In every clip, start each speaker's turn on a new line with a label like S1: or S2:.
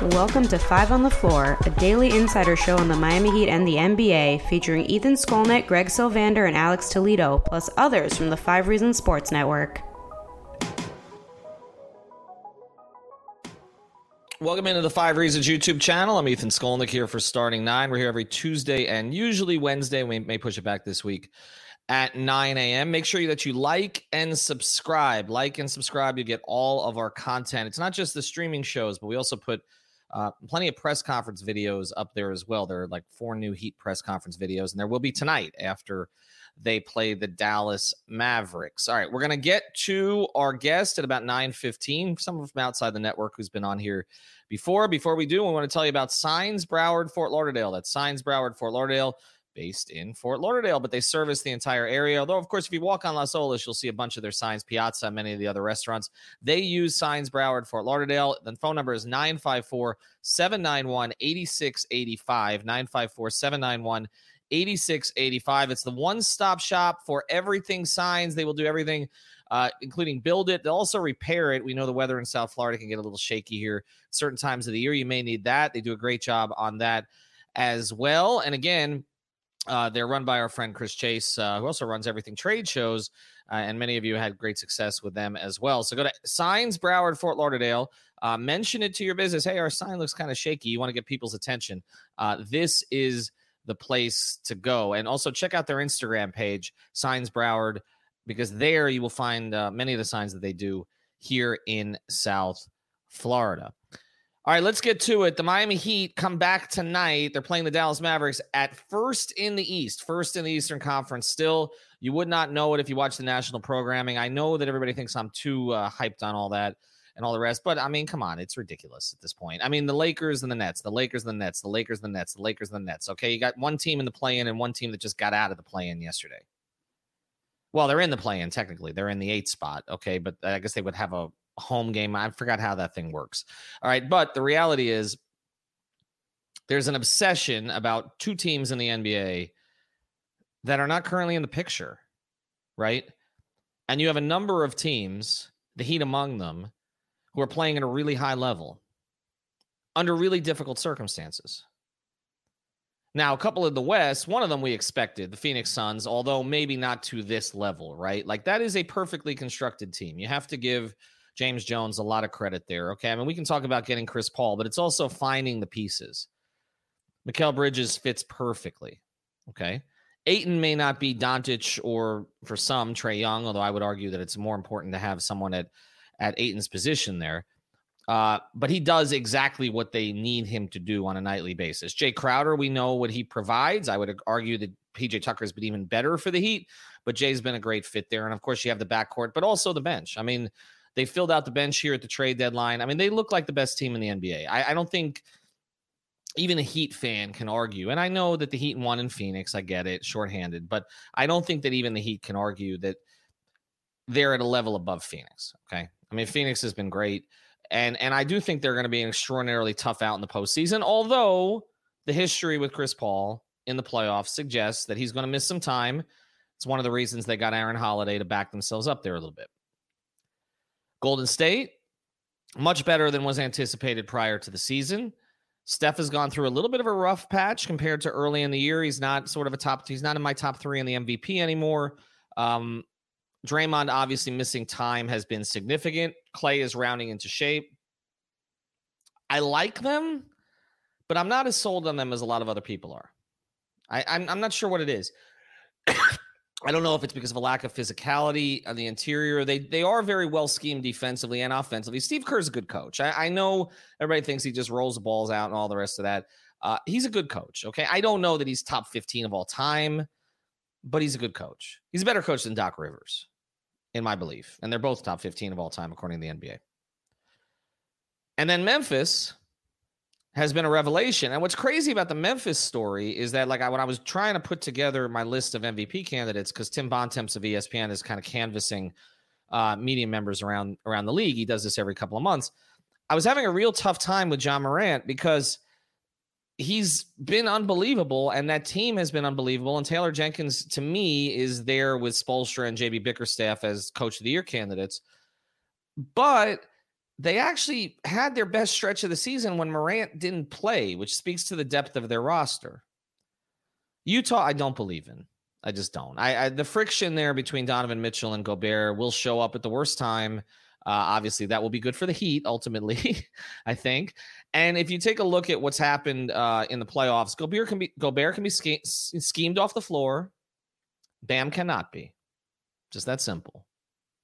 S1: Welcome to Five on the Floor, a daily insider show on the Miami Heat and the NBA, featuring Ethan Skolnick, Greg Sylvander, and Alex Toledo, plus others from the Five Reasons Sports Network.
S2: Welcome into the Five Reasons YouTube channel. I'm Ethan Skolnick here for Starting Nine. We're here every Tuesday and usually Wednesday. We may push it back this week at 9 a.m. Make sure that you like and subscribe. Like and subscribe. You get all of our content. It's not just the streaming shows, but we also put uh, plenty of press conference videos up there as well. There are like four new Heat press conference videos, and there will be tonight after they play the Dallas Mavericks. All right, we're gonna get to our guest at about 9:15. Someone from outside the network who's been on here before. Before we do, we want to tell you about Signs Broward Fort Lauderdale. That's Signs Broward Fort Lauderdale based in Fort Lauderdale, but they service the entire area. Although, of course, if you walk on Las Olas, you'll see a bunch of their signs, Piazza, many of the other restaurants. They use signs Broward, Fort Lauderdale. The phone number is 954 791 8685. 954 791 8685. It's the one stop shop for everything signs. They will do everything. Uh, including build it. They'll also repair it. We know the weather in South Florida can get a little shaky here. Certain times of the year, you may need that. They do a great job on that as well. And again, uh, they're run by our friend Chris Chase, uh, who also runs everything trade shows. Uh, and many of you had great success with them as well. So go to Signs Broward, Fort Lauderdale. Uh, mention it to your business. Hey, our sign looks kind of shaky. You want to get people's attention. Uh, this is the place to go. And also check out their Instagram page, Signs Broward, because there you will find uh, many of the signs that they do here in South Florida. All right, let's get to it. The Miami Heat come back tonight. They're playing the Dallas Mavericks at first in the East, first in the Eastern Conference. Still, you would not know it if you watch the national programming. I know that everybody thinks I'm too uh, hyped on all that and all the rest, but I mean, come on, it's ridiculous at this point. I mean, the Lakers and the Nets, the Lakers and the Nets, the Lakers and the Nets, the Lakers and the Nets. Okay, you got one team in the play-in and one team that just got out of the play-in yesterday. Well, they're in the play-in technically. They're in the eighth spot. Okay, but I guess they would have a home game. I forgot how that thing works. All right. But the reality is there's an obsession about two teams in the NBA that are not currently in the picture, right? And you have a number of teams, the Heat among them, who are playing at a really high level under really difficult circumstances. Now, a couple of the West, one of them we expected, the Phoenix Suns, although maybe not to this level, right? Like that is a perfectly constructed team. You have to give James Jones a lot of credit there. Okay. I mean, we can talk about getting Chris Paul, but it's also finding the pieces. Mikal Bridges fits perfectly. Okay. Ayton may not be Doncic or for some Trae Young, although I would argue that it's more important to have someone at at Ayton's position there. Uh, but he does exactly what they need him to do on a nightly basis. Jay Crowder, we know what he provides. I would argue that PJ Tucker's been even better for the Heat, but Jay's been a great fit there. And of course, you have the backcourt, but also the bench. I mean, they filled out the bench here at the trade deadline. I mean, they look like the best team in the NBA. I, I don't think even a Heat fan can argue. And I know that the Heat won in Phoenix. I get it, shorthanded, but I don't think that even the Heat can argue that they're at a level above Phoenix. Okay. I mean, Phoenix has been great. And and I do think they're going to be an extraordinarily tough out in the postseason, although the history with Chris Paul in the playoffs suggests that he's going to miss some time. It's one of the reasons they got Aaron Holiday to back themselves up there a little bit. Golden State, much better than was anticipated prior to the season. Steph has gone through a little bit of a rough patch compared to early in the year. He's not sort of a top, he's not in my top three in the MVP anymore. Um, Draymond obviously missing time has been significant. Clay is rounding into shape. I like them, but I'm not as sold on them as a lot of other people are. I, I'm, I'm not sure what it is. I don't know if it's because of a lack of physicality on the interior. They they are very well schemed defensively and offensively. Steve Kerr's a good coach. I, I know everybody thinks he just rolls the balls out and all the rest of that. Uh, he's a good coach. Okay, I don't know that he's top 15 of all time, but he's a good coach. He's a better coach than Doc Rivers, in my belief, and they're both top 15 of all time according to the NBA. And then Memphis has been a revelation. And what's crazy about the Memphis story is that, like, I, when I was trying to put together my list of MVP candidates, because Tim Bontemps of ESPN is kind of canvassing uh, media members around around the league. He does this every couple of months. I was having a real tough time with Ja Morant because he's been unbelievable, and that team has been unbelievable. And Taylor Jenkins, to me, is there with Spoelstra and JB Bickerstaff as Coach of the Year candidates. But they actually had their best stretch of the season when Morant didn't play, which speaks to the depth of their roster. Utah, I don't believe in. I just don't. I, I the friction there between Donovan Mitchell and Gobert will show up at the worst time. Uh, obviously, that will be good for the Heat ultimately, I think. And if you take a look at what's happened uh, in the playoffs, Gobert can be Gobert can be schemed off the floor. Bam cannot be. Just that simple.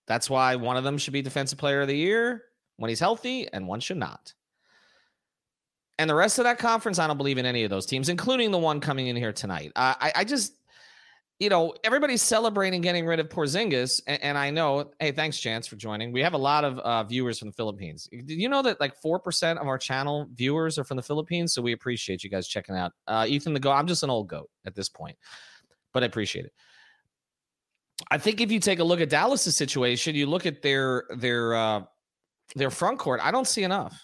S2: That's why one of them should be Defensive Player of the Year when he's healthy, and one should not. And the rest of that conference, I don't believe in any of those teams, including the one coming in here tonight. I, I just, you know, everybody's celebrating getting rid of Porzingis, and, and, I know. Hey, thanks, Chance, for joining. We have a lot of uh, viewers from the Philippines. Did you know that like four percent of our channel viewers are from the Philippines? So we appreciate you guys checking out. Uh, Ethan the goat. I'm just an old goat at this point, but I appreciate it. I think if you take a look at Dallas's situation, you look at their their uh, their front court, I don't see enough.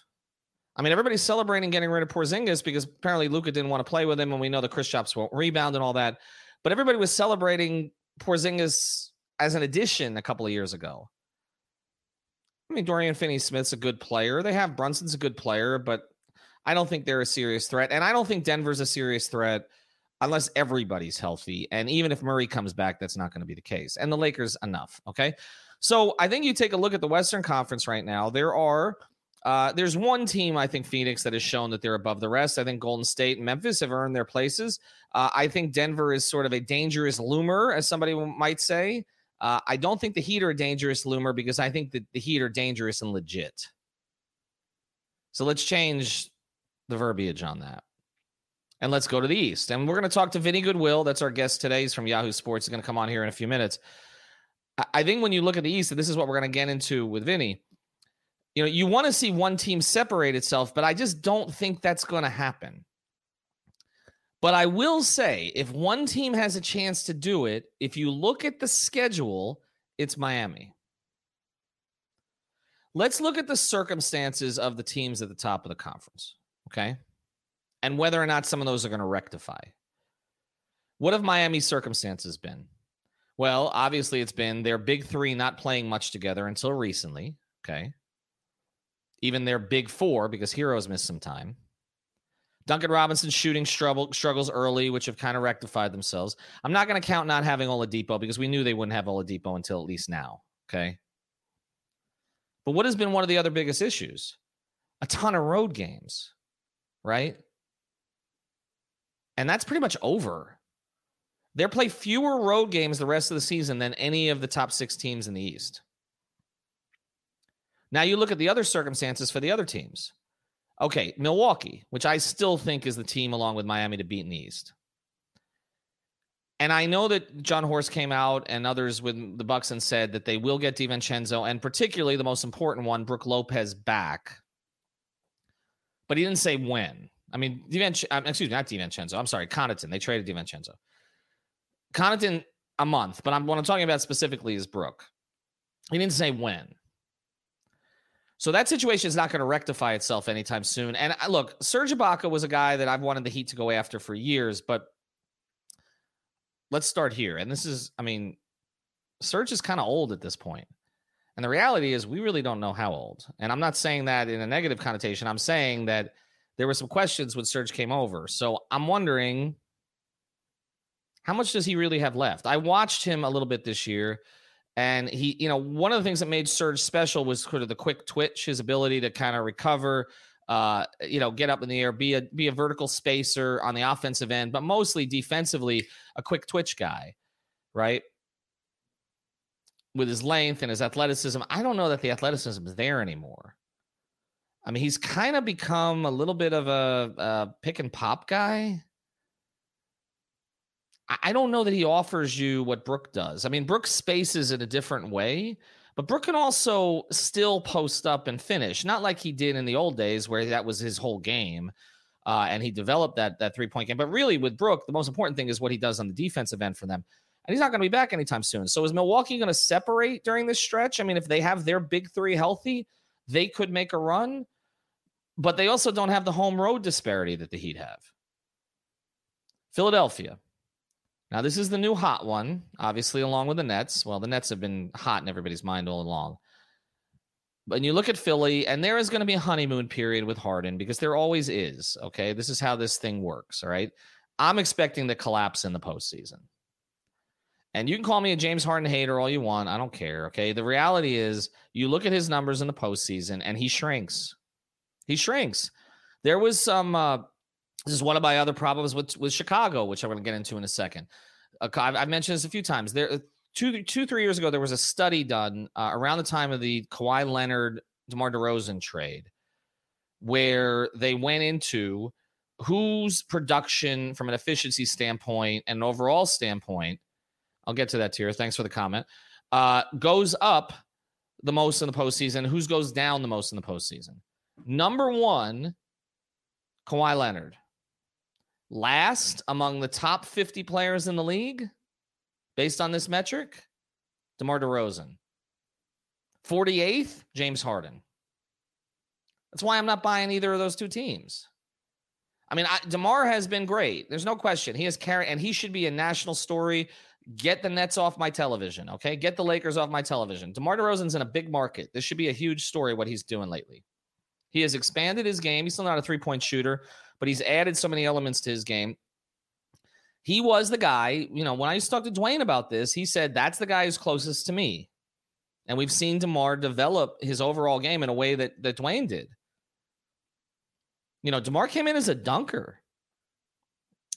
S2: I mean, everybody's celebrating getting rid of Porzingis because apparently Luka didn't want to play with him, and we know the Chris Kristaps won't rebound and all that. But everybody was celebrating Porzingis as an addition a couple of years ago. I mean, Dorian Finney-Smith's a good player. They have Brunson's a good player, but I don't think they're a serious threat, and I don't think Denver's a serious threat unless everybody's healthy. And even if Murray comes back, that's not going to be the case. And the Lakers enough. Okay. So I think you take a look at the Western Conference right now. There are uh, there's one team I think Phoenix that has shown that they're above the rest. I think Golden State and Memphis have earned their places. Uh, I think Denver is sort of a dangerous loomer, as somebody might say. Uh, I don't think the Heat are a dangerous loomer because I think that the Heat are dangerous and legit. So let's change the verbiage on that. And let's go to the East. And we're going to talk to Vinny Goodwill. That's our guest today. He's from Yahoo Sports. He's going to come on here in a few minutes. I think when you look at the East, and this is what we're going to get into with Vinny, you know, you want to see one team separate itself, but I just don't think that's going to happen. But I will say, if one team has a chance to do it, if you look at the schedule, it's Miami. Let's look at the circumstances of the teams at the top of the conference, okay? And whether or not some of those are going to rectify. What have Miami's circumstances been? Well, obviously, it's been their big three not playing much together until recently. Okay. Even their big four, because Herro's missed some time. Duncan Robinson shooting struggle, struggles early, which have kind of rectified themselves. I'm not going to count not having Oladipo because we knew they wouldn't have Oladipo until at least now. Okay. But what has been one of the other biggest issues? A ton of road games, right? And that's pretty much over they play fewer road games the rest of the season than any of the top six teams in the East. Now you look at the other circumstances for the other teams. Okay, Milwaukee, which I still think is the team along with Miami to beat in the East. And I know that Jon Horst came out and others with the Bucks and said that they will get DiVincenzo and particularly the most important one, Brook Lopez back. But he didn't say when. I mean, DiVincenzo, um, excuse me, not DiVincenzo. I'm sorry, Connaughton. They traded DiVincenzo. Connaughton a month, but I'm what I'm talking about specifically is Brook. He didn't say when. So that situation is not going to rectify itself anytime soon. And uh, look, Serge Ibaka was a guy that I've wanted the Heat to go after for years, but let's start here. And this is, I mean, Serge is kind of old at this point. And the reality is, we really don't know how old. And I'm not saying that in a negative connotation. I'm saying that there were some questions when Serge came over. So I'm wondering how much does he really have left? I watched him a little bit this year, and he, you know, one of the things that made Serge special was sort of the quick twitch, his ability to kind of recover. uh, you know, get up in the air, be a be a vertical spacer on the offensive end, but mostly defensively, a quick twitch guy, right? With his length and his athleticism, I don't know that the athleticism is there anymore. I mean, he's kind of become a little bit of a, a pick and pop guy. I don't know that he offers you what Brook does. I mean, Brook spaces in a different way, but Brook can also still post up and finish, not like he did in the old days where that was his whole game. Uh, and he developed that that three point game. But really, with Brook, the most important thing is what he does on the defensive end for them. And he's not going to be back anytime soon. So is Milwaukee going to separate during this stretch? I mean, if they have their big three healthy, they could make a run, but they also don't have the home road disparity that the Heat have. Philadelphia. Now, this is the new hot one, obviously, along with the Nets. Well, the Nets have been hot in everybody's mind all along. But you look at Philly, and there is going to be a honeymoon period with Harden because there always is. Okay. This is how this thing works. All right. I'm expecting the collapse in the postseason. And you can call me a James Harden hater all you want. I don't care. Okay. The reality is, you look at his numbers in the postseason and he shrinks. He shrinks. There was some uh, this is one of my other problems with with Chicago, which I'm going to get into in a second. I've, I've, mentioned this a few times. There, uh, two, two, three years ago, there was a study done uh, around the time of the Kawhi Leonard, DeMar DeRozan trade, where they went into whose production, from an efficiency standpoint and an overall standpoint, I'll get to that tier. Thanks for the comment. Uh, goes up the most in the postseason. Whose goes down the most in the postseason? Number one, Kawhi Leonard. Last among the top 50 players in the league, based on this metric, DeMar DeRozan. 48th, James Harden. That's why I'm not buying either of those two teams. I mean, I, DeMar has been great. There's no question. He has carried, and he should be a national story. Get the Nets off my television, okay? Get the Lakers off my television. DeMar DeRozan's in a big market. This should be a huge story, what he's doing lately. He has expanded his game. He's still not a three point shooter, but he's added so many elements to his game. He was the guy, you know, when I used to talk to Dwayne about this, he said, that's the guy who's closest to me. And we've seen DeMar develop his overall game in a way that, that Dwayne did. You know, DeMar came in as a dunker,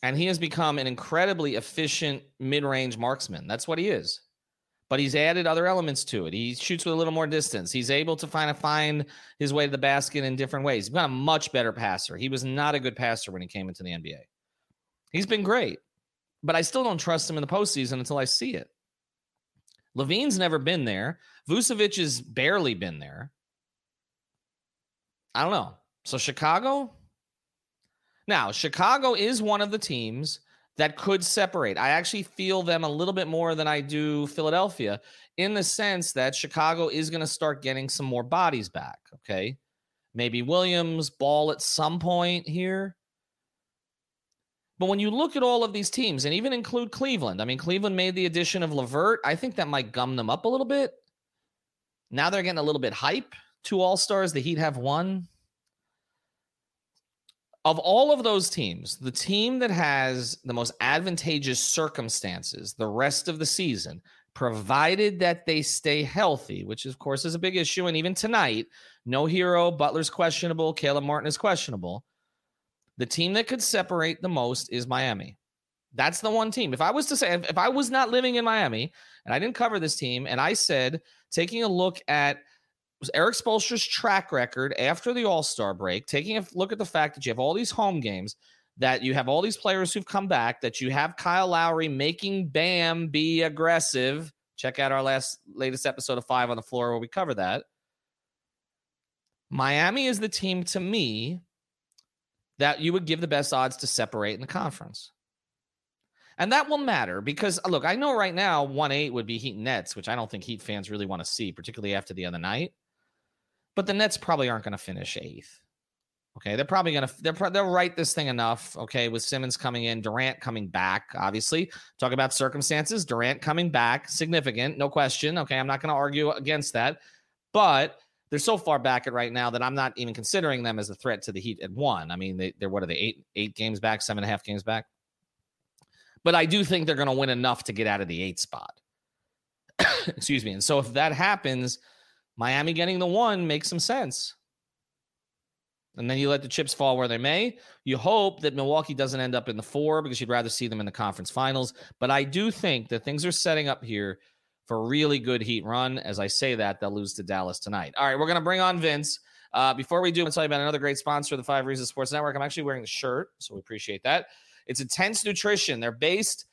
S2: and he has become an incredibly efficient mid range marksman. That's what he is but he's added other elements to it. He shoots with a little more distance. He's able to find find his way to the basket in different ways. He's been a much better passer. He was not a good passer when he came into the NBA. He's been great, but I still don't trust him in the postseason until I see it. LaVine's never been there. Vucevic has barely been there. I don't know. So Chicago. Now Chicago is one of the teams that could separate. I actually feel them a little bit more than I do Philadelphia in the sense that Chicago is going to start getting some more bodies back. Okay. Maybe Williams, Ball at some point here. But when you look at all of these teams and even include Cleveland, I mean, Cleveland made the addition of LeVert. I think that might gum them up a little bit. Now they're getting a little bit hype. Two All Stars, the Heat have one of all of those teams, the team that has the most advantageous circumstances the rest of the season, provided that they stay healthy, which of course is a big issue. And even tonight, no Herro, Butler's questionable, Caleb Martin is questionable. The team that could separate the most is Miami. That's the one team. If I was to say, if I was not living in Miami and I didn't cover this team, and I said, taking a look at was Erik Spoelstra's track record after the All Star break, taking a look at the fact that you have all these home games, that you have all these players who've come back, that you have Kyle Lowry making Bam be aggressive. Check out our last latest episode of Five on the Floor where we cover that. Miami is the team to me that you would give the best odds to separate in the conference. And that will matter because uh, look, I know right now 1 8 would be Heat Nets, which I don't think Heat fans really want to see, particularly after the other night. But the Nets probably aren't going to finish eighth. Okay, they're probably going to they're they'll write this thing enough. Okay, with Simmons coming in, Durant coming back. Obviously, talk about circumstances. Durant coming back, significant, no question. Okay, I'm not going to argue against that, but they're so far back at right now that I'm not even considering them as a threat to the Heat at one. I mean, they, they're what are they eight eight games back, seven and a half games back. But I do think they're going to win enough to get out of the eight spot. Excuse me. And so if that happens Miami getting the one makes some sense. And then you let the chips fall where they may. You hope that Milwaukee doesn't end up in the four because you'd rather see them in the conference finals. But I do think that things are setting up here for a really good Heat run. As I say that, they'll lose to Dallas tonight. All right, we're going to bring on Vince. Uh, before we do, I'm tell you about another great sponsor of the Five Reasons Sports Network. I'm actually wearing the shirt, so we appreciate that. It's Intense Nutrition. They're based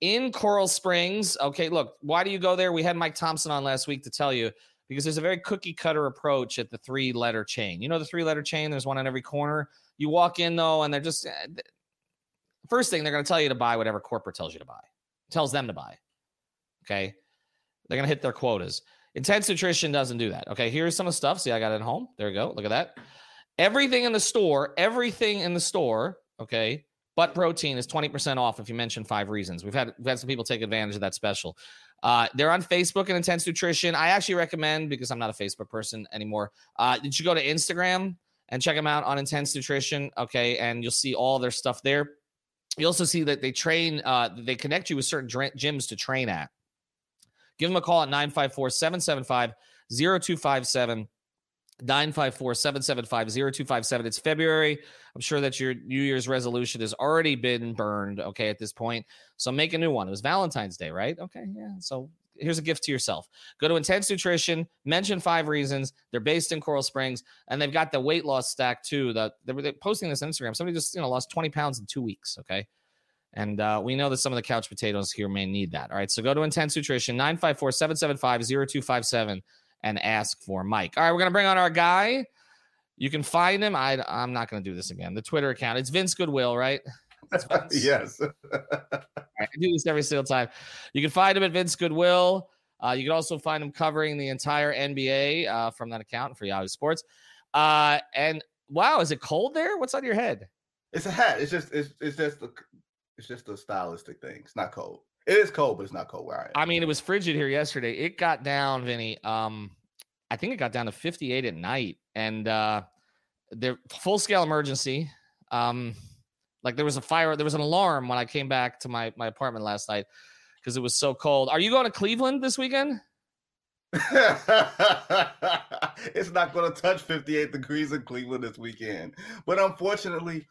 S2: in Coral Springs. Okay, look, why do you go there? We had Mike Thompson on last week to tell you because there's a very cookie cutter approach at the three letter chain. You know, the three letter chain, there's one on every corner. You walk in though, and they're just eh, first thing they're going to tell you to buy whatever corporate tells you to buy, tells them to buy. Okay. They're going to hit their quotas. Intense nutrition doesn't do that. Okay. Here's some of the stuff. See, I got it at home. There you go. Look at that. Everything in the store, everything in the store, okay, but protein is 20% off if you mention five reasons. We've had we've had some people take advantage of that special. Uh, they're on Facebook and Intense Nutrition. I actually recommend because I'm not a Facebook person anymore. Uh, you go to Instagram and check them out on Intense Nutrition? Okay, and you'll see all their stuff there. You also see that they train, uh, they connect you with certain gyms to train at. Give them a call at 954 775 0257. 954 775 0257. It's February. I'm sure that your New Year's resolution has already been burned, okay, at this point. So make a new one. It was Valentine's Day, right? Okay, yeah. So here's a gift to yourself. Go to Intense Nutrition, mention five reasons. They're based in Coral Springs, and they've got the weight loss stack too. The, they're posting this on Instagram. Somebody just you know lost 20 pounds in two weeks, okay? And uh, we know that some of the couch potatoes here may need that. All right. So go to Intense Nutrition, 954 775 0257 and ask for Mike. All right, we're gonna bring on our guy. You can find him. I I'm not gonna do this again. The Twitter account. It's Vince Goodwill, right?
S3: Vince. yes.
S2: I do this every single time. You can find him at Vince Goodwill. Uh, you can also find him covering the entire NBA uh, from that account for Yahoo Sports. Uh, and wow, is it cold there? What's on your head?
S3: It's a hat. It's just it's it's just a it's just a stylistic thing. It's not cold. It is cold, but it's not cold where I am.
S2: I mean, it was frigid here yesterday. It got down, Vinny. Um, I think it got down to 58 at night, and uh, there full scale emergency. Um, like there was a fire, there was an alarm when I came back to my my apartment last night because it was so cold. Are you going to Cleveland this weekend?
S3: it's not going to touch 58 degrees in Cleveland this weekend, but unfortunately,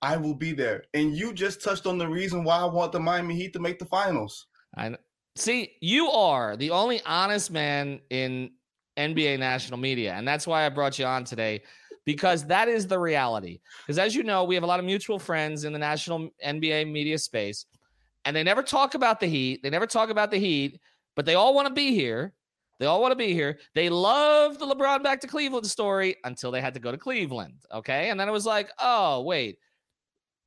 S3: I will be there. And you just touched on the reason why I want the Miami Heat to make the finals.
S2: I see you are the only honest man in NBA national media, and that's why I brought you on today because that is the reality. Because as you know, we have a lot of mutual friends in the national NBA media space, and they never talk about the Heat. They never talk about the Heat, but they all want to be here. They all want to be here. They love the LeBron back to Cleveland story until they had to go to Cleveland. Okay. And then it was like, oh, wait,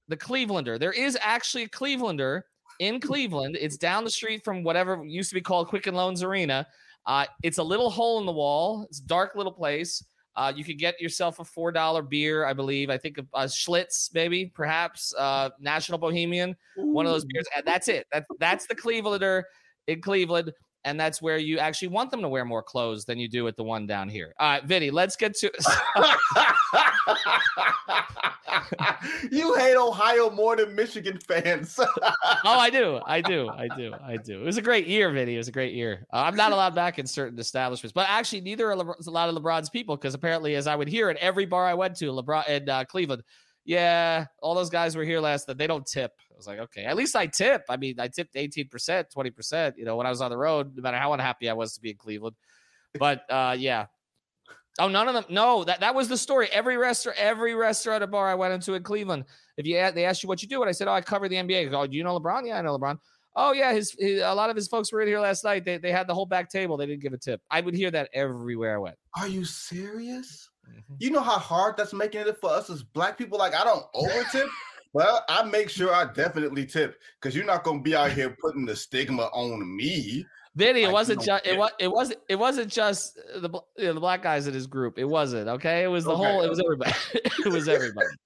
S2: the Clevelander. There is actually a Clevelander in Cleveland. It's down the street from whatever used to be called Quicken Loans Arena. Uh, it's a little hole in the wall. It's a dark little place. Uh, you could get yourself a four dollar beer, I believe. I think a, a Schlitz, maybe, perhaps uh, National Bohemian, Ooh. one of those beers. And that's it. That's that's the Clevelander in Cleveland and that's where you actually want them to wear more clothes than you do at the one down here. All right, Vinny, let's get to.
S3: you hate Ohio more than Michigan fans.
S2: oh, I do, I do, I do, I do. It was a great year, Vinny. It was a great year. Uh, I'm not allowed back in certain establishments, but actually, neither are Le- a lot of LeBron's people because apparently, as I would hear at every bar I went to, LeBron in uh, Cleveland yeah, all those guys were here last night. They don't tip. I was like, okay, at least I tip. I mean, I tipped 18%, 20%, you know, when I was on the road, no matter how unhappy I was to be in Cleveland. But uh, yeah. Oh, none of them. No, that, that was the story. Every restaurant, every restaurant or bar I went into in Cleveland, if you they asked you what you do, and I said, oh, I cover the NBA. Go, oh, do you know LeBron? Yeah, I know LeBron. Oh yeah, his, his, a lot of his folks were in here last night. They they had the whole back table. They didn't give a tip. I would hear that everywhere I went.
S3: Are you serious? Mm-hmm. You know how hard that's making it for us as black people. Like I don't over tip. well, I make sure I definitely tip because you're not gonna be out here putting the stigma on me.
S2: Vinny, it wasn't just it was it wasn't it wasn't just the you know, the black guys in his group. It wasn't okay. It was the okay. whole. It was everybody. it was everybody.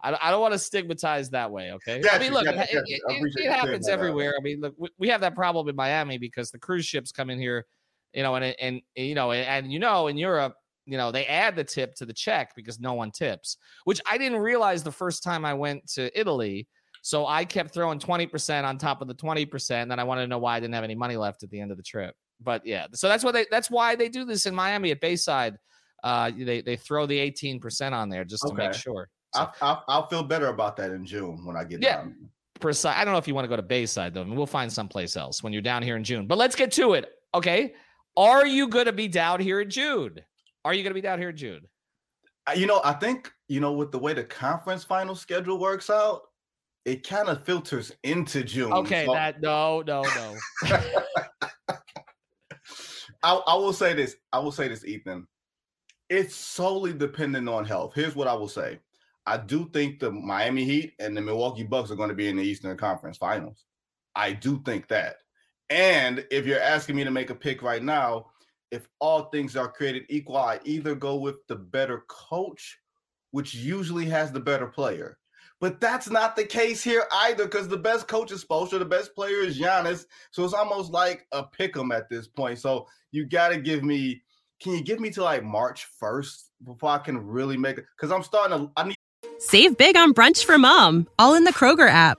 S2: I, I don't want to stigmatize that way. Okay. I mean, look, it, it, it, it happens everywhere. I mean, look, we, we have that problem in Miami because the cruise ships come in here, you know, and and, and you know, and, and you know, in Europe, you know, they add the tip to the check because no one tips, which I didn't realize the first time I went to Italy. So I kept throwing 20% on top of the 20%. And then I wanted to know why I didn't have any money left at the end of the trip. But yeah, so that's why they that's why they do this in Miami at Bayside uh, they they throw the eighteen percent on there just to
S3: Okay.
S2: make sure. So,
S3: I'll, I'll, I'll feel better about that in June when I get
S2: Yeah.
S3: down.
S2: precise. I don't know if you want to go to Bayside though. I mean, we'll find someplace else when you're down here in June. But let's get to it. Okay, are you going to be down here in June? Are you going to be down here in June?
S3: You know, I think you know with the way the conference final schedule works out, it kind of filters into June.
S2: Okay,
S3: So
S2: that no, no, no.
S3: I, I will say this. I will say this, Ethan. It's solely dependent on health. Here's what I will say. I do think the Miami Heat and the Milwaukee Bucks are going to be in the Eastern Conference Finals. I do think that. And if you're asking me to make a pick right now, if all things are created equal, I either go with the better coach, which usually has the better player. But that's not the case here either, because the best coach is Spoelstra, the best player is Giannis. So it's almost like a pick 'em at this point. So you got to give me. Can you give me to like March first before I can really make it? Because I'm starting to. I need.
S4: Save big on brunch for mom, all in the Kroger app.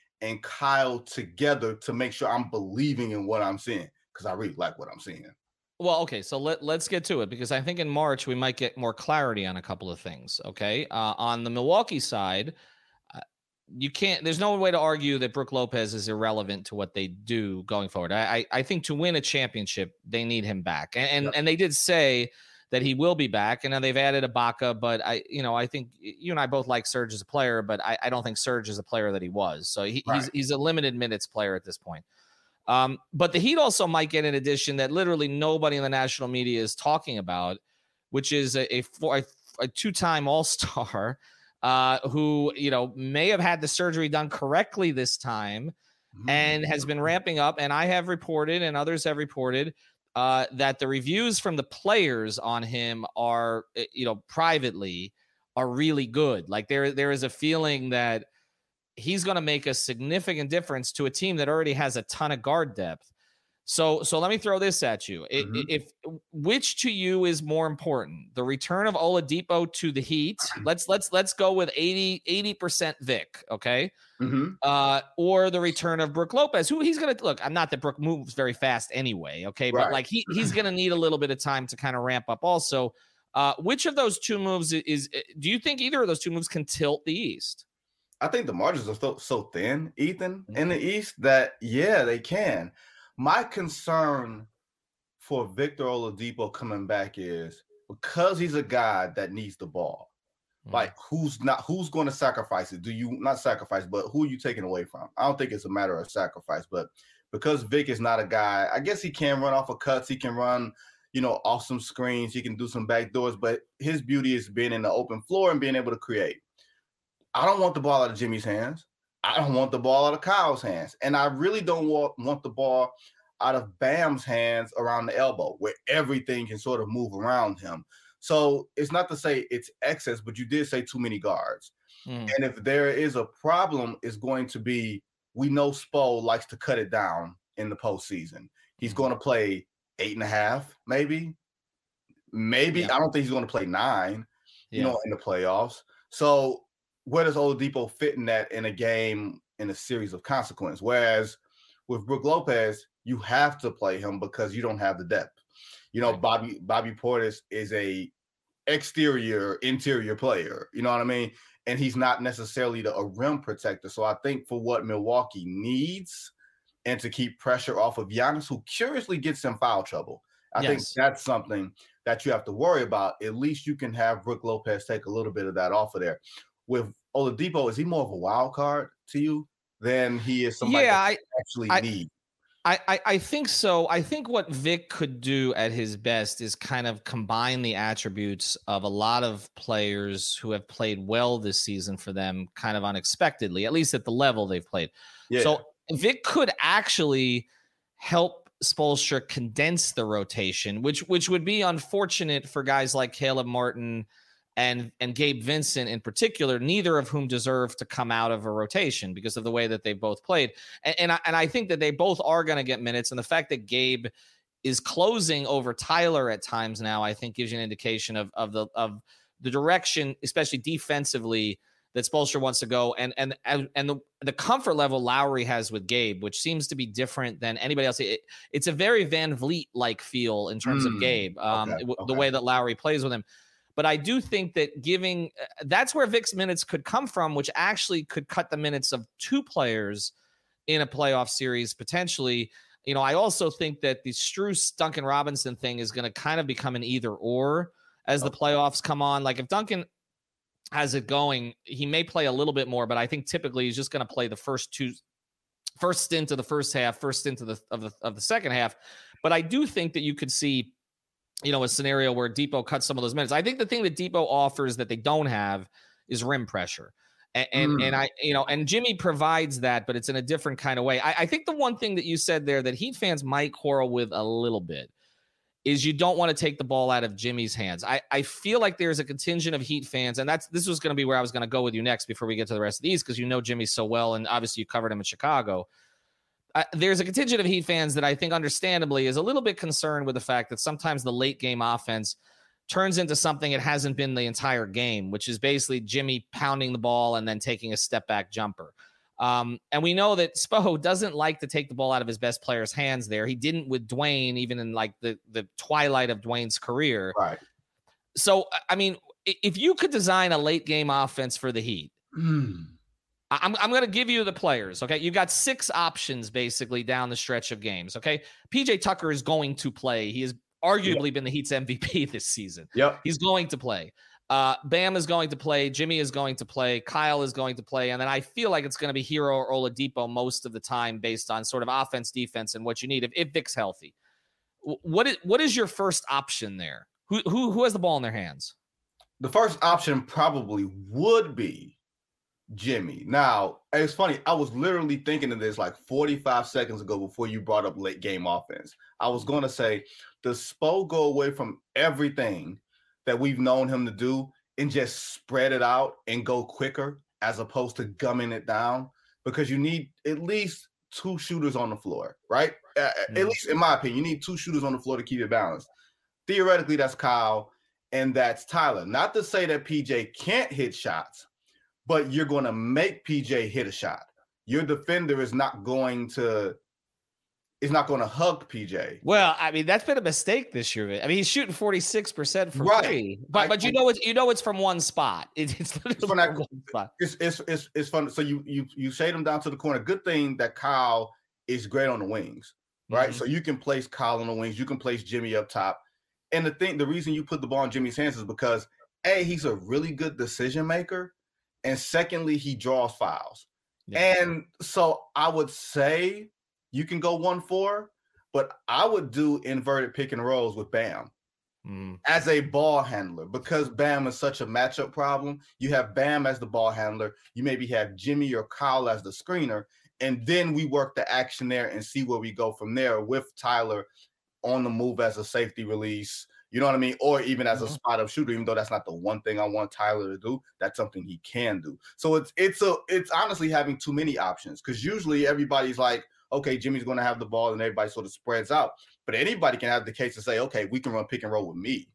S3: and Kyle together to make sure I'm believing in what I'm seeing because I really like what I'm seeing.
S2: Well, okay, so let let's get to it because I think in March we might get more clarity on a couple of things. Okay, uh, on the Milwaukee side, uh, you can't. There's no way to argue that Brook Lopez is irrelevant to what they do going forward. I I, I think to win a championship they need him back, and and,
S3: Yep.
S2: and they did say that he will be back, and now they've added Ibaka, but I you know I think you and I both like Serge as a player, but I, I don't think Serge is a player that he was. So he, he's
S3: Right.
S2: he's a limited minutes player at this point. Um, but the Heat also might get an addition that literally nobody in the national media is talking about, which is a, a, four, a, a two-time All-Star uh, who you know may have had the surgery done correctly this time and has been ramping up. And I have reported, and others have reported, uh, that the reviews from the players on him are, uh, you know, privately are really good. Like there, there is a feeling that he's going to make a significant difference to a team that already has a ton of guard depth. So, so let me throw this at you. I-
S3: Mhm.
S2: If which to you is more important, the return of Oladipo to the Heat? Let's let's let's go with 80 percent Vic. Okay
S3: Mhm.
S2: uh, or the return of Brook Lopez, who he's gonna look. I'm not that Brooke moves very fast anyway, okay, but like he he's gonna need a little bit of time to kind of ramp up. Also, uh, which of those two moves is? Do you think either of those two moves can tilt the East?
S3: I think the margins are so, so thin, Ethan, in
S2: Mm-hmm.
S3: the East that yeah, they can. My concern for Victor Oladipo coming back is because he's a guy that needs the ball.
S2: Mm.
S3: Like who's not who's going to sacrifice it? Do you not sacrifice, but who are you taking away from? I don't think it's a matter of sacrifice, but because Vic is not a guy, I guess he can run off of cuts, he can run, you know, off some screens, he can do some back doors, but his beauty is being in the open floor and being able to create. I don't want the ball out of Jimmy's hands. I don't want the ball out of Kyle's hands. And I really don't want, want the ball out of Bam's hands around the elbow where everything can sort of move around him. So it's not to say it's excess, but you did say too many guards.
S2: Mm.
S3: And if there is a problem, it's going to be we know Spo likes to cut it down in the postseason. He's
S2: Mhm.
S3: going to play eight and a half, maybe. Maybe
S2: Yeah.
S3: I don't think he's going to play nine, you know, in the playoffs. So where does Oladipo fit in that in a game in a series of consequence? Whereas with Brook Lopez, you have to play him because you don't have the depth. You know, Bobby Bobby Portis is a exterior interior player. You know what I mean? And he's not necessarily the, a rim protector. So I think for what Milwaukee needs and to keep pressure off of Giannis, who curiously gets in foul trouble. I think that's something that you have to worry about. At least you can have Brook Lopez take a little bit of that off of there. With Oladipo, is he more of a wild card to you than he is somebody
S2: Yeah,
S3: that
S2: I,
S3: actually
S2: I-
S3: need?
S2: I, I I think so. I think what Vic could do at his best is kind of combine the attributes of a lot of players who have played well this season for them, kind of unexpectedly, at least at the level they've played.
S3: Yeah.
S2: So Vic could actually help Spoelstra condense the rotation, which which would be unfortunate for guys like Caleb Martin and and Gabe Vincent in particular, neither of whom deserve to come out of a rotation because of the way that they both played. And and I, and I think that they both are going to get minutes. And the fact that Gabe is closing over Tyler at times now, I think gives you an indication of of the of the direction, especially defensively, that Spoelstra wants to go, and and and, the the comfort level Lowry has with Gabe, which seems to be different than anybody else. It, it's a very VanVleet like feel in terms mm, of Gabe, um, okay, okay. the way that Lowry plays with him. But I do think that giving uh, that's where Vic's minutes could come from, which actually could cut the minutes of two players in a playoff series potentially. You know, I also think that the Strus Duncan Robinson thing is going to kind of become an either or as the playoffs come on. Like if Duncan has it going, he may play a little bit more, but I think typically he's just going to play the first two, first stint of the first half, first stint of the of the of the second half. But I do think that you could see, you know, a scenario where Dipo cuts some of those minutes. I think the thing that Dipo offers that they don't have is rim pressure. And, and, mm. and I, you know, and Jimmy provides that, but it's in a different kind of way. I, I think the one thing that you said there that Heat fans might quarrel with a little bit is you don't want to take the ball out of Jimmy's hands. I, I feel like there's a contingent of Heat fans, and that's this was going to be where I was going to go with you next before we get to the rest of these because you know Jimmy so well, and obviously you covered him in Chicago. Uh, there's a contingent of Heat fans that I think, understandably, is a little bit concerned with the fact that sometimes the late game offense turns into something it hasn't been the entire game, which is basically Jimmy pounding the ball and then taking a step back jumper. Um, and we know that Spo doesn't like to take the ball out of his best player's hands there. He didn't with Dwayne, even in like the, the twilight of Dwayne's career.
S3: Right.
S2: So, I mean, if you could design a late game offense for the Heat, mm. I'm, I'm going to give you the players. Okay. you've got six options basically down the stretch of games. Okay. PJ Tucker is going to play. He has arguably yep. been the Heat's MVP this season.
S3: Yep.
S2: He's going to play. Uh, Bam is going to play. Jimmy is going to play. Kyle is going to play. And then I feel like it's going to be Herro or Oladipo most of the time based on sort of offense, defense, and what you need if, if Vic's healthy. What is, what is your first option there? Who, who, who has the ball in their hands?
S3: The first option probably would be Jimmy. Now, it's funny. I was literally thinking of this like 45 seconds ago before you brought up late game offense. I was going to say, does Spo go away from everything that we've known him to do and just spread it out and go quicker as opposed to gumming it down because you need at least two shooters on the floor, right? Mm-hmm. At least in my opinion, you need two shooters on the floor to keep it balanced. Theoretically, that's Kyle and that's Tyler. Not to say that PJ can't hit shots, but you're going to make PJ hit a shot. Your defender is not going to is not going to hug PJ.
S2: Well, I mean that's been a mistake this year. I mean he's shooting forty six percent from right. three, but I, but you know it's you know it's from one spot. It, it's it's from that,
S3: one spot. It's, it's it's it's fun. So you you you shade him down to the corner. Good thing that Kyle is great on the wings, right? Mm-hmm. So you can place Kyle on the wings. You can place Jimmy up top. And the thing, the reason you put the ball in Jimmy's hands is because a he's a really good decision maker, and secondly he draws fouls. Yeah. And so I would say you can go one four, but I would do inverted pick and rolls with Bam mm. as a ball handler because Bam is such a matchup problem. You have Bam as the ball handler. You maybe have Jimmy or Kyle as the screener, and then we work the action there and see where we go from there with Tyler on the move as a safety release. You know what I mean? Or even as a mm-hmm. spot up shooter, even though that's not the one thing I want Tyler to do, that's something he can do. So it's it's a it's honestly having too many options because usually everybody's like, okay, Jimmy's going to have the ball and everybody sort of spreads out. But anybody can have the case to say, okay, we can run pick and roll with me.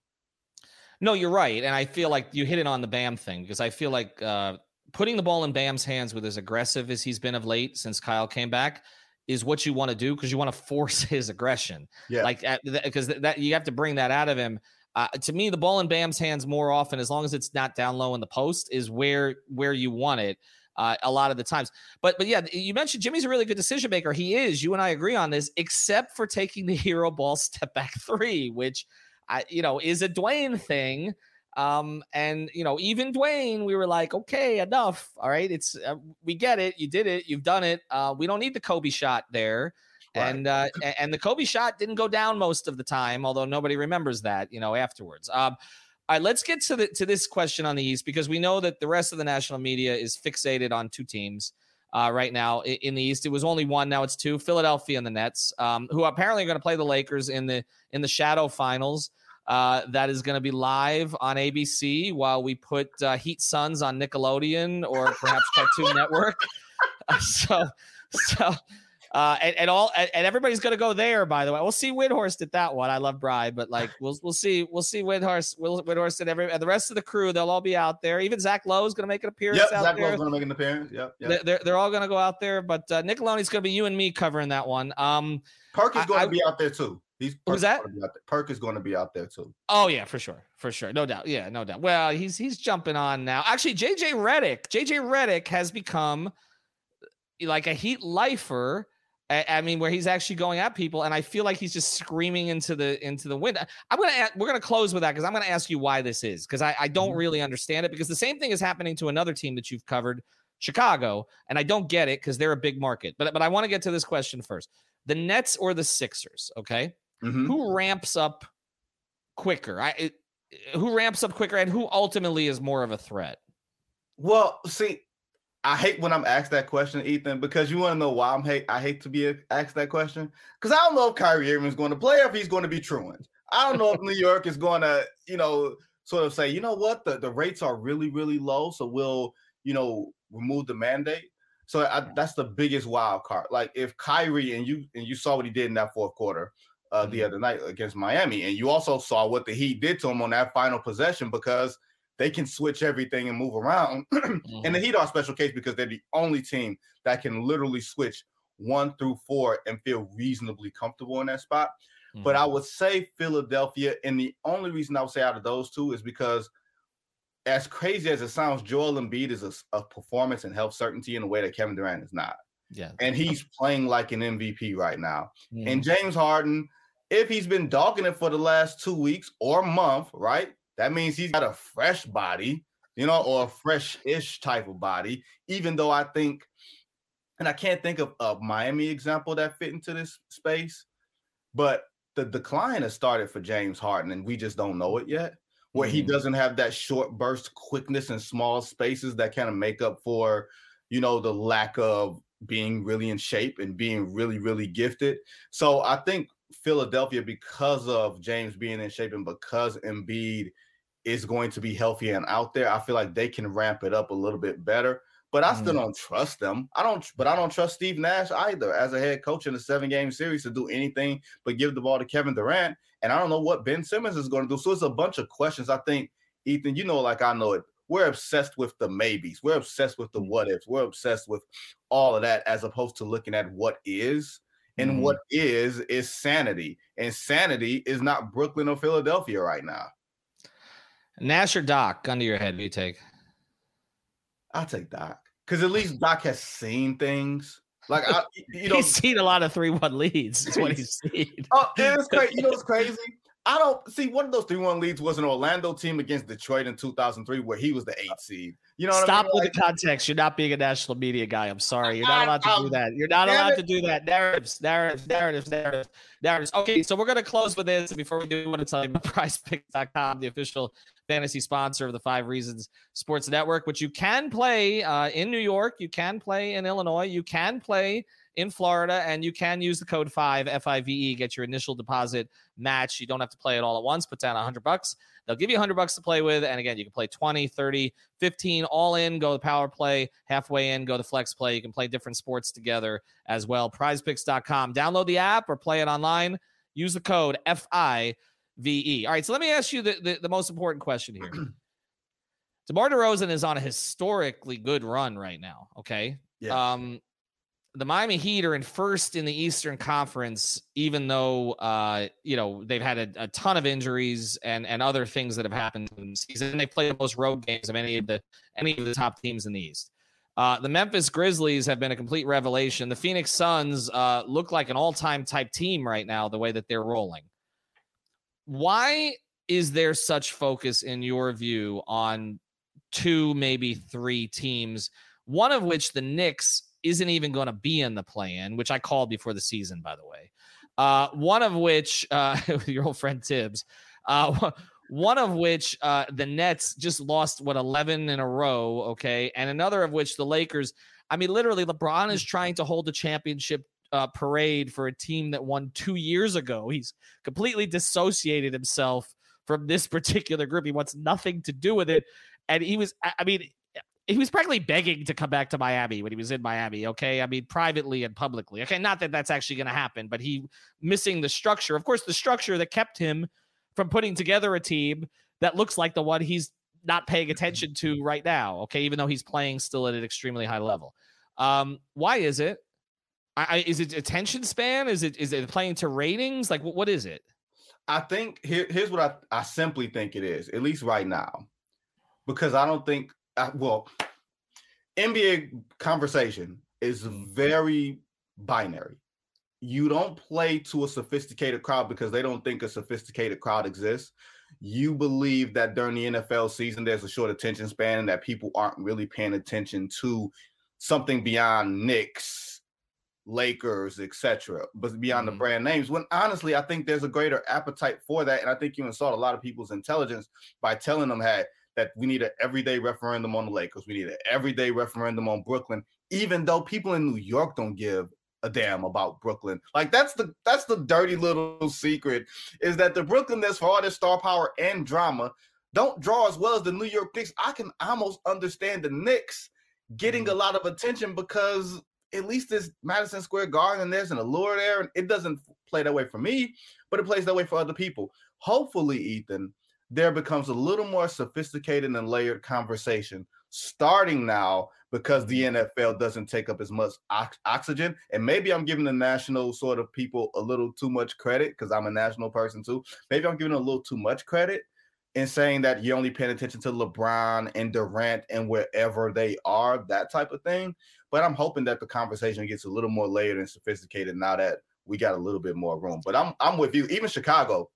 S2: No, you're right. And I feel like you hit it on the Bam thing because I feel like uh, putting the ball in Bam's hands with as aggressive as he's been of late since Kyle came back is what you want to do because you want to force his aggression. Yeah. Like, because that, that you have to bring that out of him. Uh, to me, the ball in Bam's hands more often, as long as it's not down low in the post, is where where you want it uh, a lot of the times. But but yeah, you mentioned Jimmy's a really good decision maker. He is. You and I agree on this, except for taking the hero ball step back three, which I you know is a Dwayne thing. Um, and you know, even Dwayne, we were like, okay, enough. All right, it's uh, we get it. You did it. You've done it. Uh, we don't need the Kobe shot there. Right. And uh, and the Kobe shot didn't go down most of the time, although nobody remembers that, you know, afterwards. Um, all right, let's get to the to this question on the East because we know that the rest of the national media is fixated on two teams. uh, right now in the East. It was only one, now it's two. Philadelphia and the Nets, um, who apparently are going to play the Lakers in the in the Shadow Finals. Uh, that is going to be live on ABC while we put uh, Heat Suns on Nickelodeon or perhaps Cartoon Network. so, so uh, and, and all and, everybody's gonna go there. By the way, we'll see Windhorst at that one. I love Bry, but like we'll we'll see we'll see Windhorst, Will Windhorst and every and the rest of the crew. They'll all be out there. Even Zach Lowe is gonna make an appearance.
S3: Yep, Zach. Lowe's gonna make an appearance. Yep,
S2: yep. They're, they're all gonna go out there, but uh, Nickelodeon's gonna be you and me covering that one. Um,
S3: is going to be out there too. He's
S2: who's that?
S3: Perk is going to be out there too.
S2: Oh yeah, for sure, for sure, no doubt. Yeah, no doubt. Well, he's he's jumping on now. Actually, JJ Redick, JJ Redick has become like a Heat lifer I, mean, where he's actually going at people, and I feel like he's just screaming into the into the wind. I'm gonna we're gonna close with that because I'm gonna ask you why this is because I, I don't mm-hmm. really understand it because the same thing is happening to another team that you've covered, Chicago, and I don't get it because they're a big market. But but I want to get to this question first: the Nets or the Sixers? Okay, mm-hmm. who ramps up quicker? I it, who ramps up quicker, and who ultimately is more of a threat?
S3: Well, see, I hate when I'm asked that question, Ethan, because you want to know why I'm hate. I hate to be asked that question because I don't know if Kyrie Irving is going to play or if he's going to be truant. I don't know if New York is going to, you know, sort of say, you know what, the, the rates are really really low, so we'll, you know, remove the mandate. So I, that's the biggest wild card. Like if Kyrie and you and you saw what he did in that fourth quarter uh, mm-hmm. the other night against Miami, and you also saw what the Heat did to him on that final possession because they can switch everything and move around. mm-hmm. And the Heat are a special case because they're the only team that can literally switch one through four and feel reasonably comfortable in that spot. Mm-hmm. But I would say Philadelphia, and the only reason I would say out of those two is because, as crazy as it sounds, Joel Embiid is a, a performance and health certainty in a way that Kevin Durant is not.
S2: Yeah,
S3: and he's playing like an MVP right now. Mm-hmm. And James Harden, if he's been dogging it for the last two weeks or month, right? That means he's got a fresh body, you know, or a fresh-ish type of body. Even though I think, and I can't think of a Miami example that fit into this space, but the decline has started for James Harden, and we just don't know it yet. Where mm-hmm. he doesn't have that short burst quickness and small spaces that kind of make up for, you know, the lack of being really in shape and being really, really gifted. So I think Philadelphia, because of James being in shape and because Embiid is going to be healthy and out there, I feel like they can ramp it up a little bit better. But I still mm. don't trust them. I don't, but I don't trust Steve Nash either as a head coach in a seven game series to do anything but give the ball to Kevin Durant. And I don't know what Ben Simmons is going to do. So it's a bunch of questions. I think, Ethan, you know, like I know it. We're obsessed with the maybes. We're obsessed with the mm. what ifs. We're obsessed with all of that as opposed to looking at what is. And mm. what is is sanity. And sanity is not Brooklyn or Philadelphia right now.
S2: Nash or Doc, gun to your head, you take?
S3: I'll take Doc. Because at least Doc has seen things. Like I, you know,
S2: he's seen a lot of three-one leads. Is what he's seen.
S3: Oh, it's crazy. You know what's crazy? I don't see one of those three-one leads was an Orlando team against Detroit in 2003, where he was the eight seed. You know,
S2: stop
S3: I mean?
S2: with like, the context. You're not being a national media guy. I'm sorry. You're not allowed to do that. You're not allowed to do that. Narratives, narratives, narratives, narratives, narratives. Okay, so we're gonna close with this. Before we do, I want to tell you about PrizePicks.com, the official fantasy sponsor of the Five Reasons Sports Network, which you can play uh, in New York, you can play in Illinois, you can play in Florida, and you can use the code five F I V E get your initial deposit match. You don't have to play it all at once. Put down a hundred bucks. They'll give you a hundred bucks to play with, and again, you can play 20, 30, 15, all in. Go the power play, halfway in. Go the flex play. You can play different sports together as well. PrizePicks.com. Download the app or play it online. Use the code F I VE. All right, so let me ask you the, the, the most important question here. DeMar DeRozan is on a historically good run right now. Okay.
S3: Yeah.
S2: Um, the Miami Heat are in first in the Eastern Conference, even though uh, you know they've had a, a, ton of injuries and and other things that have happened in the season. They play the most road games of any of the any of the top teams in the East. Uh, the Memphis Grizzlies have been a complete revelation. The Phoenix Suns uh, look like an all-time type team right now, the way that they're rolling why is there such focus in your view on two, maybe three teams, one of which the Knicks isn't even going to be in the play in, which I called before the season, by the way. Uh, one of which, uh, your old friend Tibbs, uh, one of which uh, the Nets just lost, what, 11 in a row, okay? And another of which the Lakers, I mean, literally, LeBron is trying to hold the championship uh, parade for a team that won two years ago. He's completely dissociated himself from this particular group. He wants nothing to do with it. And he was, I mean, he was practically begging to come back to Miami when he was in Miami. Okay. I mean, privately and publicly. Okay. Not that that's actually going to happen, but he missing the structure. Of course, the structure that kept him from putting together a team that looks like the one he's not paying attention to right now. Okay. Even though he's playing still at an extremely high level. Um, why is it? I, I, is it attention span? Is it is it playing to ratings? Like what, what is it?
S3: I think here, here's what I, I simply think it is, at least right now, because I don't think I, well, NBA conversation is very binary. You don't play to a sophisticated crowd because they don't think a sophisticated crowd exists. You believe that during the NFL season, there's a short attention span and that people aren't really paying attention to something beyond Knicks, Lakers, etc., but beyond mm-hmm. the brand names. When honestly, I think there's a greater appetite for that, and I think you insult a lot of people's intelligence by telling them, "Hey, that we need an everyday referendum on the Lakers, we need an everyday referendum on Brooklyn," even though people in New York don't give a damn about Brooklyn. Like that's the that's the dirty little secret is that the Brooklyn that's for all this star power and drama don't draw as well as the New York Knicks. I can almost understand the Knicks getting a mm-hmm. lot of attention because at least it's Madison Square Garden and there's an allure there, and it doesn't play that way for me, but it plays that way for other people. Hopefully, Ethan, there becomes a little more sophisticated and layered conversation starting now because the mm-hmm. NFL doesn't take up as much ox- oxygen. And maybe I'm giving the national sort of people a little too much credit because I'm a national person too. Maybe I'm giving a little too much credit in saying that you're only paying attention to LeBron and Durant and wherever they are, that type of thing. But I'm hoping that the conversation gets a little more layered and sophisticated now that we got a little bit more room. But I'm I'm with you. Even Chicago,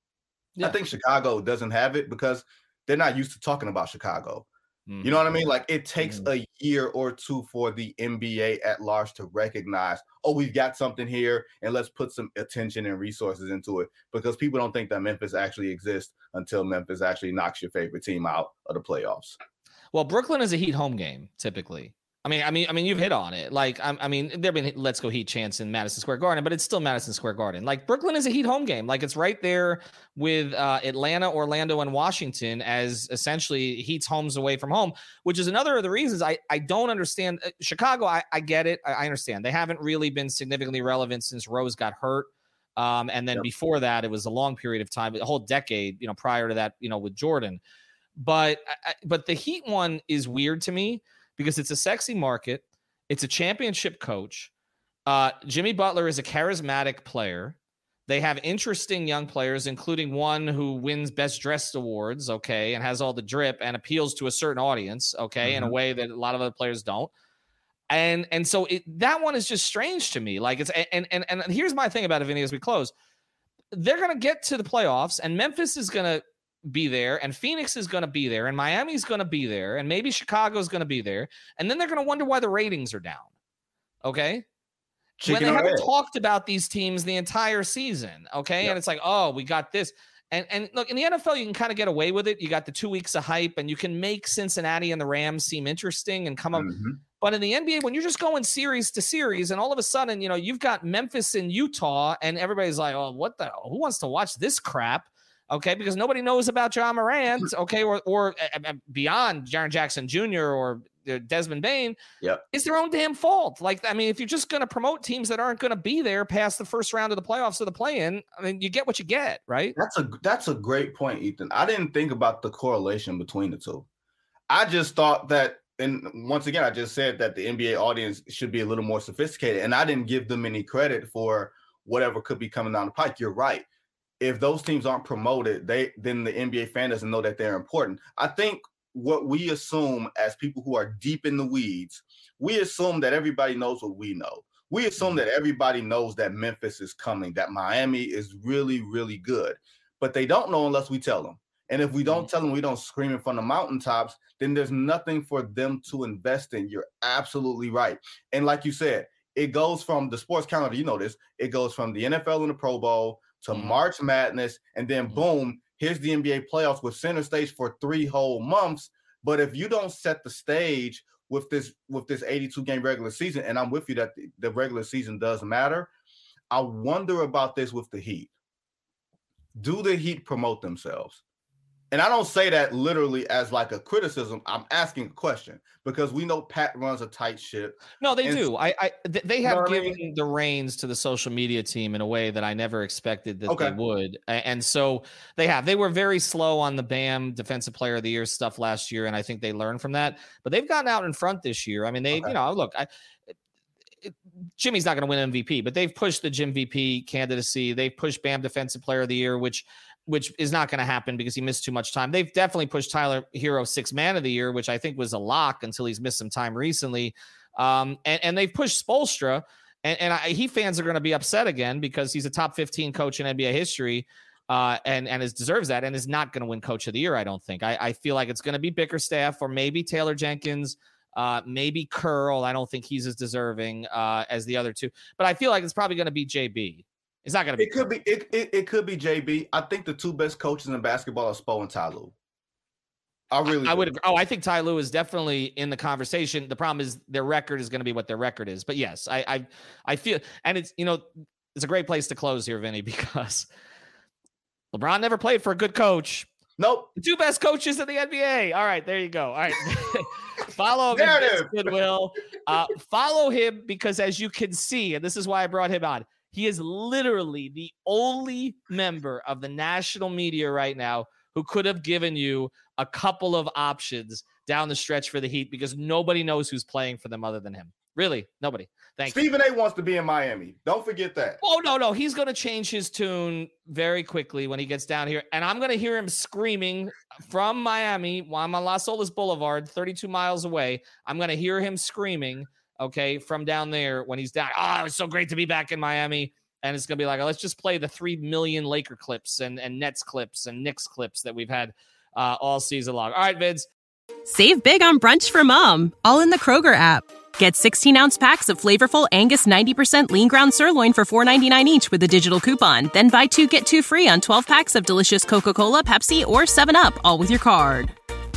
S3: yeah. I think Chicago doesn't have it because they're not used to talking about Chicago. Mm-hmm. You know what I mean? Like it takes mm-hmm. a year or two for the NBA at large to recognize, oh, we've got something here and let's put some attention and resources into it because people don't think that Memphis actually exists until Memphis actually knocks your favorite team out of the playoffs.
S2: Well, Brooklyn is a heat home game typically. I mean, I mean, I mean, you've hit on it. Like, I, I mean, there've been "Let's Go Heat" chance in Madison Square Garden, but it's still Madison Square Garden. Like, Brooklyn is a Heat home game. Like, it's right there with uh, Atlanta, Orlando, and Washington as essentially Heat's homes away from home, which is another of the reasons I I don't understand uh, Chicago. I, I get it. I, I, understand they haven't really been significantly relevant since Rose got hurt. Um, and then yep. before that, it was a long period of time, a whole decade, you know, prior to that, you know, with Jordan. But but the Heat one is weird to me because it's a sexy market it's a championship coach. Uh, Jimmy Butler is a charismatic player. They have interesting young players, including one who wins best dressed awards, okay, and has all the drip and appeals to a certain audience, okay, mm-hmm. in a mm-hmm. way that a lot of other players don't. And and so it, that one is just strange to me. Like it's and and and here's my thing about it, Vinny, as we close. They're gonna get to the playoffs, and Memphis is gonna be there, and Phoenix is going to be there, and Miami's going to be there, and maybe Chicago's going to be there, and then they're going to wonder why the ratings are down. Okay. Chicken when they haven't talked about these teams the entire season, okay, yep. and it's like, oh, we got this, and and look in the NFL, you can kind of get away with it. You got the two weeks of hype, and you can make Cincinnati and the Rams seem interesting and come up. Mm-hmm. But in the NBA, when you're just going series to series, and all of a sudden, you know, you've got Memphis and Utah, and everybody's like, oh, what the? Who wants to watch this crap? Okay, because nobody knows about Ja Morant, okay, or or uh, beyond Jaren Jackson Jr. or Desmond Bane.
S3: Yep.
S2: it's their own damn fault. Like, I mean, if you're just going to promote teams that aren't going to be there past the first round of the playoffs or the play-in, I mean, you get what you get, right?
S3: That's a that's a great point, Ethan. I didn't think about the correlation between the two. I just thought that and once again, I just said that the NBA audience should be a little more sophisticated, and I didn't give them any credit for whatever could be coming down the pike. You're right if those teams aren't promoted, they then the NBA fan doesn't know that they're important. I think what we assume as people who are deep in the weeds, we assume that everybody knows what we know. We assume that everybody knows that Memphis is coming, that Miami is really, really good, but they don't know unless we tell them. And if we don't mm-hmm. tell them, we don't scream it from the mountaintops, then there's nothing for them to invest in. You're absolutely right. And like you said, it goes from the sports calendar, you know this, it goes from the NFL and the Pro Bowl to mm-hmm. March Madness, and then mm-hmm. boom, here's the NBA playoffs with center stage for three whole months. But if you don't set the stage with this with this 82 game regular season, and I'm with you that the, the regular season does matter. I wonder about this with the Heat. Do the Heat promote themselves? And I don't say that literally as like a criticism. I'm asking a question because we know Pat runs a tight ship.
S2: No, they
S3: And-
S2: do. I, I they have
S3: know what I
S2: given
S3: mean?
S2: the reins to the social media team in a way that I never expected that they would, and so they have. They were very slow on the BAM Defensive Player of the Year stuff last year, and I think they learned from that. But they've gotten out in front this year. I mean, they,
S3: Okay.
S2: you know, look, I. Jimmy's not going to win MVP, but they've pushed the Jim VP candidacy. They've pushed Bam Defensive Player of the Year, which which is not going to happen because he missed too much time. They've definitely pushed Tyler Herro Six Man of the Year, which I think was a lock until he's missed some time recently. Um, and, and they've pushed Spoelstra, and, and I, he fans are going to be upset again because he's a top 15 coach in NBA history. Uh, and and is deserves that and is not going to win coach of the year. I don't think. I, I feel like it's going to be Bickerstaff or maybe Taylor Jenkins, uh, maybe Kerr. I don't think he's as deserving uh, as the other two, but I feel like it's probably going to be JB. It's not going to be.
S3: It could be it, it, it could be JB. I think the two best coaches in basketball are Spo and Ty Lue. I really
S2: I
S3: do.
S2: would. Agree. Oh, I think Ty Lue is definitely in the conversation. The problem is their record is going to be what their record is. But yes, I, I, I feel, and it's you know, it's a great place to close here, Vinny, because LeBron never played for a good coach.
S3: Nope.
S2: The two best coaches in the NBA. All right, there you go. All right, follow him, Goodwill. Uh, follow him because, as you can see, and this is why I brought him on. He is literally the only member of the national media right now who could have given you a couple of options down the stretch for the Heat because nobody knows who's playing for them other than him. Really, nobody. Thank you.
S3: Stephen A wants to be in Miami. Don't forget that.
S2: Oh no, no, he's going to change his tune very quickly when he gets down here, and I'm going to hear him screaming from Miami. While I'm on Las Olas Boulevard, 32 miles away. I'm going to hear him screaming. Okay, from down there when he's down. Oh, it's so great to be back in Miami. And it's gonna be like, oh, let's just play the three million Laker clips and and Nets clips and Knicks clips that we've had uh, all season long. All right, Vince.
S4: Save big on brunch for mom, all in the Kroger app. Get 16 ounce packs of flavorful Angus 90% lean ground sirloin for $4.99 each with a digital coupon. Then buy two get two free on 12 packs of delicious Coca Cola, Pepsi, or 7UP, all with your card.